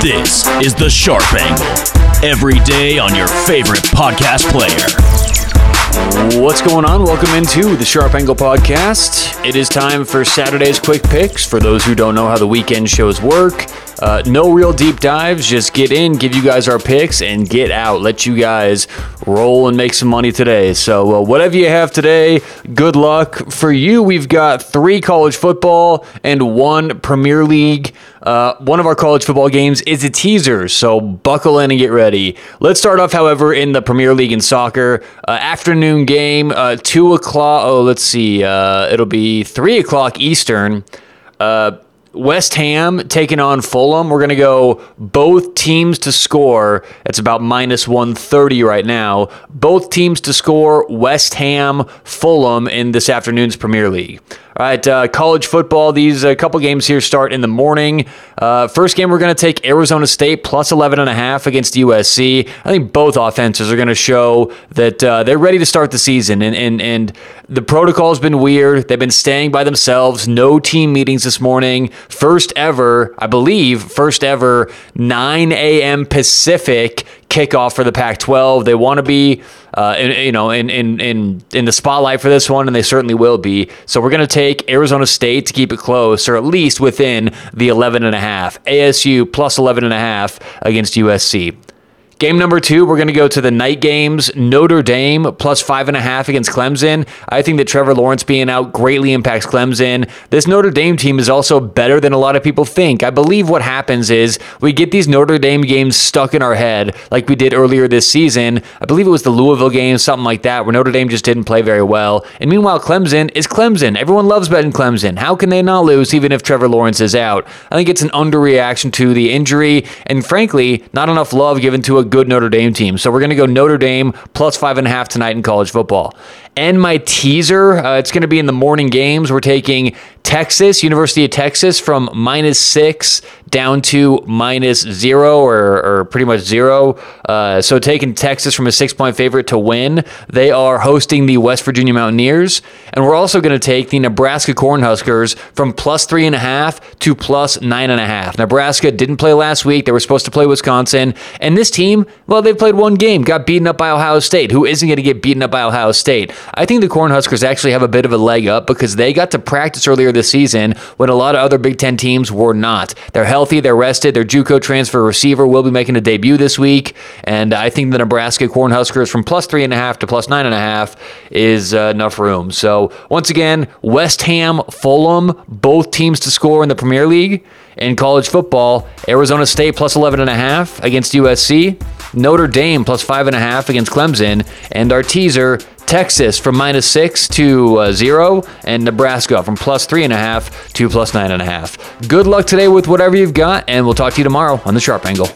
This is The Sharp Angle. Every day on your favorite podcast player. What's going on? Welcome into the Sharp Angle Podcast. It is time for Saturday's quick picks. For those who don't know how the weekend shows work, uh, no real deep dives. Just get in, give you guys our picks, and get out. Let you guys roll and make some money today. So, uh, whatever you have today, good luck. For you, we've got three college football and one Premier League. Uh, one of our college football games is a teaser, so buckle in and get ready. Let's start off, however, in the Premier League in soccer. Uh, afternoon game, uh, 2 o'clock. Oh, let's see. Uh, it'll be 3 o'clock Eastern. Uh, West Ham taking on Fulham. We're going to go both teams to score. It's about minus 130 right now. Both teams to score West Ham, Fulham in this afternoon's Premier League. All right, uh, college football. These uh, couple games here start in the morning. Uh, first game, we're going to take Arizona State plus 11 and a half against USC. I think both offenses are going to show that uh, they're ready to start the season, and and and the protocol has been weird. They've been staying by themselves. No team meetings this morning. First ever, I believe, first ever 9 a.m. Pacific kickoff for the Pac-12. They want to be, uh, in, you know, in, in in in the spotlight for this one, and they certainly will be. So we're going to take Arizona State to keep it close, or at least within the 11 and a half. ASU plus 11 and a half against USC. Game number two, we're going to go to the night games. Notre Dame plus five and a half against Clemson. I think that Trevor Lawrence being out greatly impacts Clemson. This Notre Dame team is also better than a lot of people think. I believe what happens is we get these Notre Dame games stuck in our head like we did earlier this season. I believe it was the Louisville game, something like that, where Notre Dame just didn't play very well. And meanwhile, Clemson is Clemson. Everyone loves betting Clemson. How can they not lose even if Trevor Lawrence is out? I think it's an underreaction to the injury, and frankly, not enough love given to a good Notre Dame team. So we're going to go Notre Dame plus five and a half tonight in college football. And my teaser, uh, it's going to be in the morning games. We're taking Texas, University of Texas, from minus six down to minus zero or, or pretty much zero. Uh, so taking Texas from a six point favorite to win. They are hosting the West Virginia Mountaineers. And we're also going to take the Nebraska Cornhuskers from plus three and a half to plus nine and a half. Nebraska didn't play last week. They were supposed to play Wisconsin. And this team, well, they played one game, got beaten up by Ohio State. Who isn't going to get beaten up by Ohio State? I think the Cornhuskers actually have a bit of a leg up because they got to practice earlier this season when a lot of other Big Ten teams were not. They're healthy, they're rested. Their JUCO transfer receiver will be making a debut this week, and I think the Nebraska Cornhuskers from plus three and a half to plus nine and a half is uh, enough room. So once again, West Ham, Fulham, both teams to score in the Premier League. In college football, Arizona State plus 11 and a half against USC, Notre Dame plus five and a half against Clemson, and our teaser Texas from minus six to uh, zero, and Nebraska from plus three and a half to plus nine and a half. Good luck today with whatever you've got, and we'll talk to you tomorrow on the Sharp Angle.